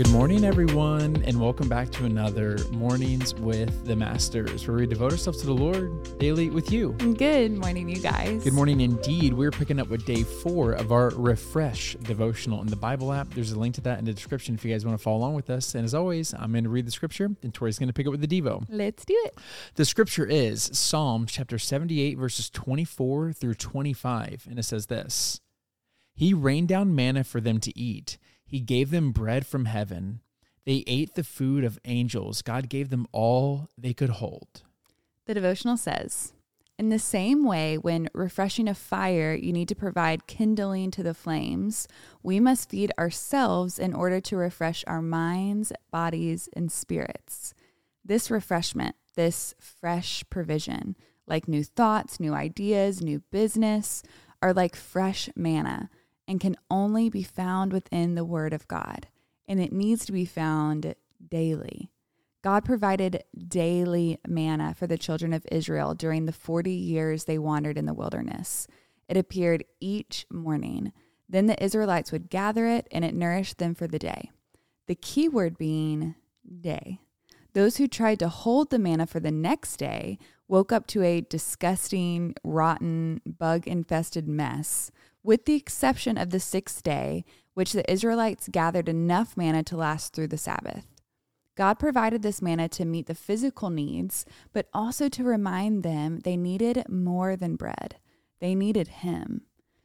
Good morning, everyone, and welcome back to another Mornings with the Masters, where we devote ourselves to the Lord daily with you. Good morning, you guys. Good morning, indeed. We're picking up with day four of our Refresh devotional in the Bible app. There's a link to that in the description if you guys want to follow along with us. And as always, I'm going to read the scripture, and Tori's going to pick up with the Devo. Let's do it. The scripture is Psalm chapter 78, verses 24 through 25, and it says this He rained down manna for them to eat. He gave them bread from heaven. They ate the food of angels. God gave them all they could hold. The devotional says In the same way, when refreshing a fire, you need to provide kindling to the flames, we must feed ourselves in order to refresh our minds, bodies, and spirits. This refreshment, this fresh provision, like new thoughts, new ideas, new business, are like fresh manna and can only be found within the Word of God. And it needs to be found daily. God provided daily manna for the children of Israel during the 40 years they wandered in the wilderness. It appeared each morning. Then the Israelites would gather it, and it nourished them for the day. The key word being day. Those who tried to hold the manna for the next day woke up to a disgusting, rotten, bug infested mess with the exception of the sixth day, which the Israelites gathered enough manna to last through the Sabbath. God provided this manna to meet the physical needs, but also to remind them they needed more than bread. They needed Him.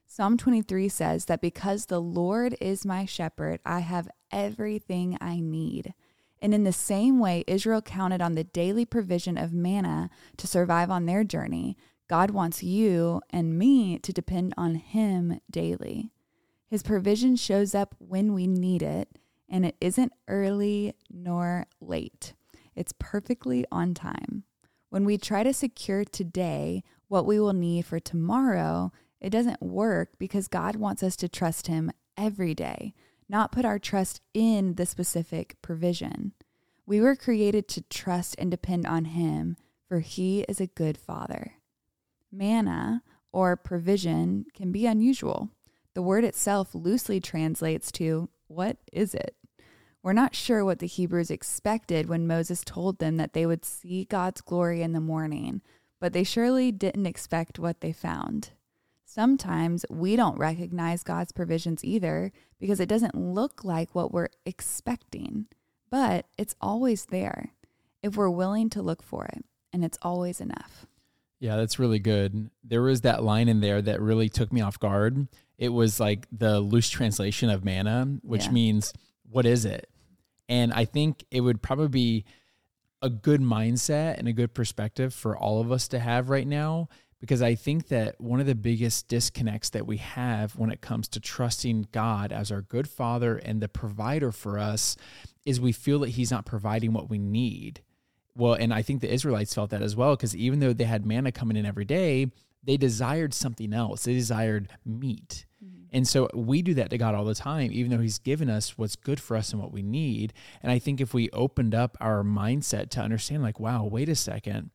Psalm 23 says that because the Lord is my shepherd, I have everything I need. And in the same way, Israel counted on the daily provision of manna to survive on their journey. God wants you and me to depend on Him daily. His provision shows up when we need it, and it isn't early nor late. It's perfectly on time. When we try to secure today what we will need for tomorrow, it doesn't work because God wants us to trust Him every day, not put our trust in the specific provision. We were created to trust and depend on Him, for He is a good Father. Manna, or provision, can be unusual. The word itself loosely translates to, What is it? We're not sure what the Hebrews expected when Moses told them that they would see God's glory in the morning, but they surely didn't expect what they found. Sometimes we don't recognize God's provisions either because it doesn't look like what we're expecting, but it's always there if we're willing to look for it, and it's always enough. Yeah, that's really good. There was that line in there that really took me off guard. It was like the loose translation of manna, which yeah. means what is it? And I think it would probably be a good mindset and a good perspective for all of us to have right now because I think that one of the biggest disconnects that we have when it comes to trusting God as our good father and the provider for us is we feel that he's not providing what we need. Well, and I think the Israelites felt that as well because even though they had manna coming in every day, they desired something else. They desired meat. Mm-hmm. And so we do that to God all the time, even though He's given us what's good for us and what we need. And I think if we opened up our mindset to understand, like, wow, wait a second.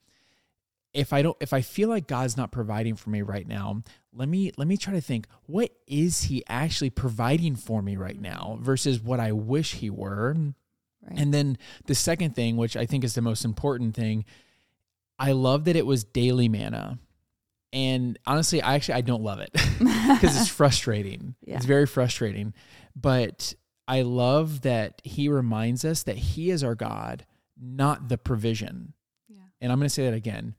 If I don't if I feel like God's not providing for me right now, let me let me try to think what is he actually providing for me right now versus what I wish he were Right. And then the second thing, which I think is the most important thing, I love that it was daily manna. And honestly, I actually I don't love it because it's frustrating. Yeah. It's very frustrating. But I love that he reminds us that he is our God, not the provision. Yeah. And I'm going to say that again.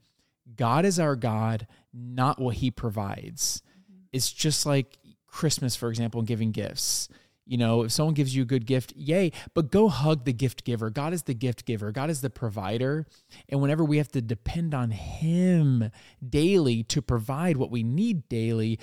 God is our God, not what he provides. Mm-hmm. It's just like Christmas, for example, and giving gifts. You know, if someone gives you a good gift, yay, but go hug the gift giver. God is the gift giver, God is the provider. And whenever we have to depend on Him daily to provide what we need daily,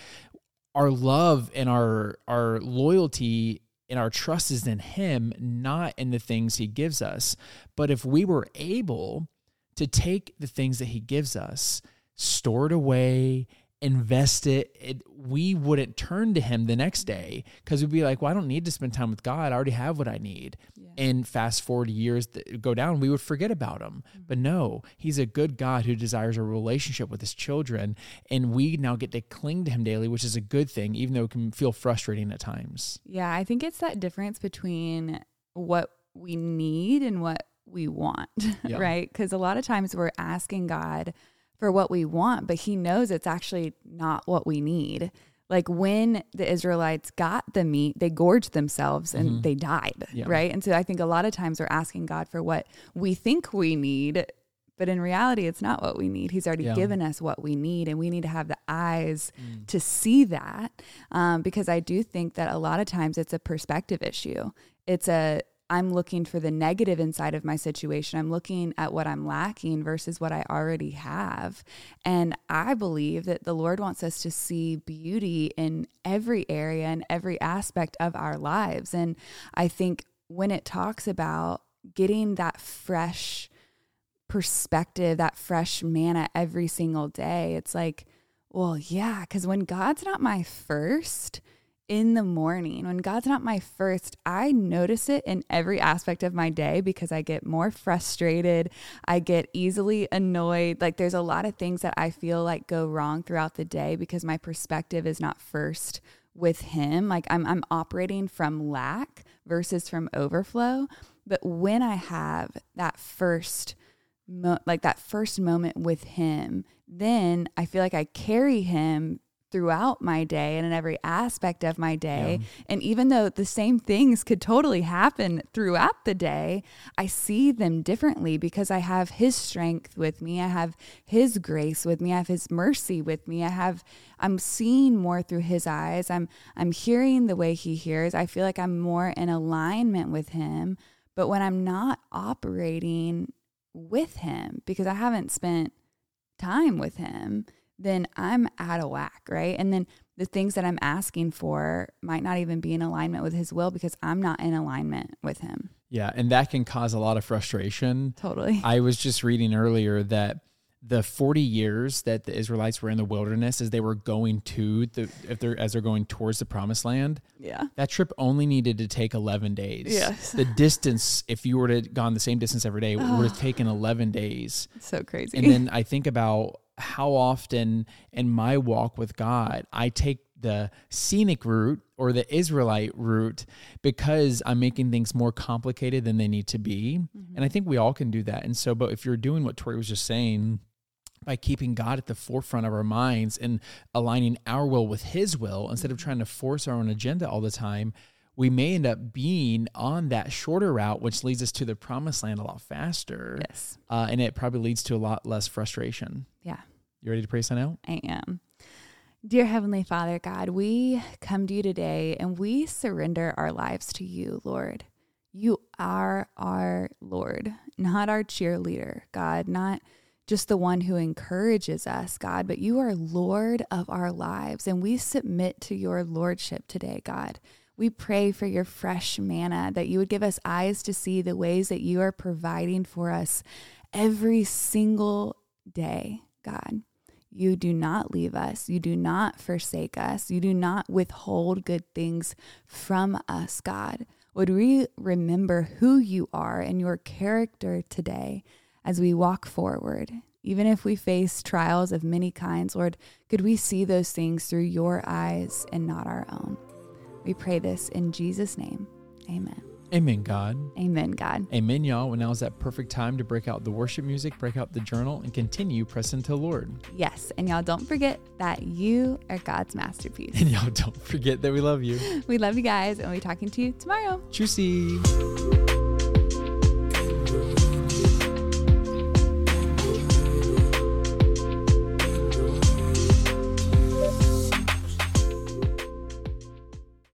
our love and our, our loyalty and our trust is in Him, not in the things He gives us. But if we were able to take the things that He gives us, store it away, invest it, it, we wouldn't turn to him the next day because we'd be like, well, I don't need to spend time with God. I already have what I need. Yeah. And fast forward years that go down, we would forget about him. Mm-hmm. But no, he's a good God who desires a relationship with his children. And we now get to cling to him daily, which is a good thing, even though it can feel frustrating at times. Yeah, I think it's that difference between what we need and what we want, yeah. right? Because a lot of times we're asking God for what we want, but He knows it's actually not what we need. Like when the Israelites got the meat, they gorged themselves and mm-hmm. they died, yeah. right? And so I think a lot of times we're asking God for what we think we need, but in reality, it's not what we need. He's already yeah. given us what we need, and we need to have the eyes mm. to see that. Um, because I do think that a lot of times it's a perspective issue. It's a I'm looking for the negative inside of my situation. I'm looking at what I'm lacking versus what I already have. And I believe that the Lord wants us to see beauty in every area and every aspect of our lives. And I think when it talks about getting that fresh perspective, that fresh manna every single day, it's like, well, yeah, because when God's not my first, in the morning, when God's not my first, I notice it in every aspect of my day because I get more frustrated. I get easily annoyed. Like there's a lot of things that I feel like go wrong throughout the day because my perspective is not first with him. Like I'm I'm operating from lack versus from overflow. But when I have that first mo- like that first moment with him, then I feel like I carry him throughout my day and in every aspect of my day. Yeah. And even though the same things could totally happen throughout the day, I see them differently because I have his strength with me. I have his grace with me. I have his mercy with me. I have I'm seeing more through his eyes. I'm I'm hearing the way he hears. I feel like I'm more in alignment with him. But when I'm not operating with him because I haven't spent time with him, then I'm out of whack, right? And then the things that I'm asking for might not even be in alignment with his will because I'm not in alignment with him. Yeah, and that can cause a lot of frustration. Totally. I was just reading earlier that the 40 years that the Israelites were in the wilderness as they were going to the if they're as they're going towards the promised land. Yeah. That trip only needed to take 11 days. Yes. The distance if you were to gone the same distance every day oh. would have taken 11 days. So crazy. And then I think about how often in my walk with God I take the scenic route or the Israelite route because I'm making things more complicated than they need to be. Mm-hmm. And I think we all can do that. And so, but if you're doing what Tori was just saying, by keeping God at the forefront of our minds and aligning our will with His will instead of mm-hmm. trying to force our own agenda all the time, we may end up being on that shorter route, which leads us to the promised land a lot faster. Yes. Uh, and it probably leads to a lot less frustration. Yeah. You ready to pray sign out? I am. Dear Heavenly Father, God, we come to you today and we surrender our lives to you, Lord. You are our Lord, not our cheerleader, God, not just the one who encourages us, God, but you are Lord of our lives. And we submit to your Lordship today, God. We pray for your fresh manna, that you would give us eyes to see the ways that you are providing for us every single day, God. You do not leave us. You do not forsake us. You do not withhold good things from us, God. Would we remember who you are and your character today? as we walk forward. Even if we face trials of many kinds, Lord, could we see those things through your eyes and not our own? We pray this in Jesus' name. Amen. Amen, God. Amen, God. Amen, y'all. Well, now is that perfect time to break out the worship music, break out the journal, and continue pressing to the Lord. Yes. And y'all don't forget that you are God's masterpiece. And y'all don't forget that we love you. we love you guys, and we'll be talking to you tomorrow. Juicy.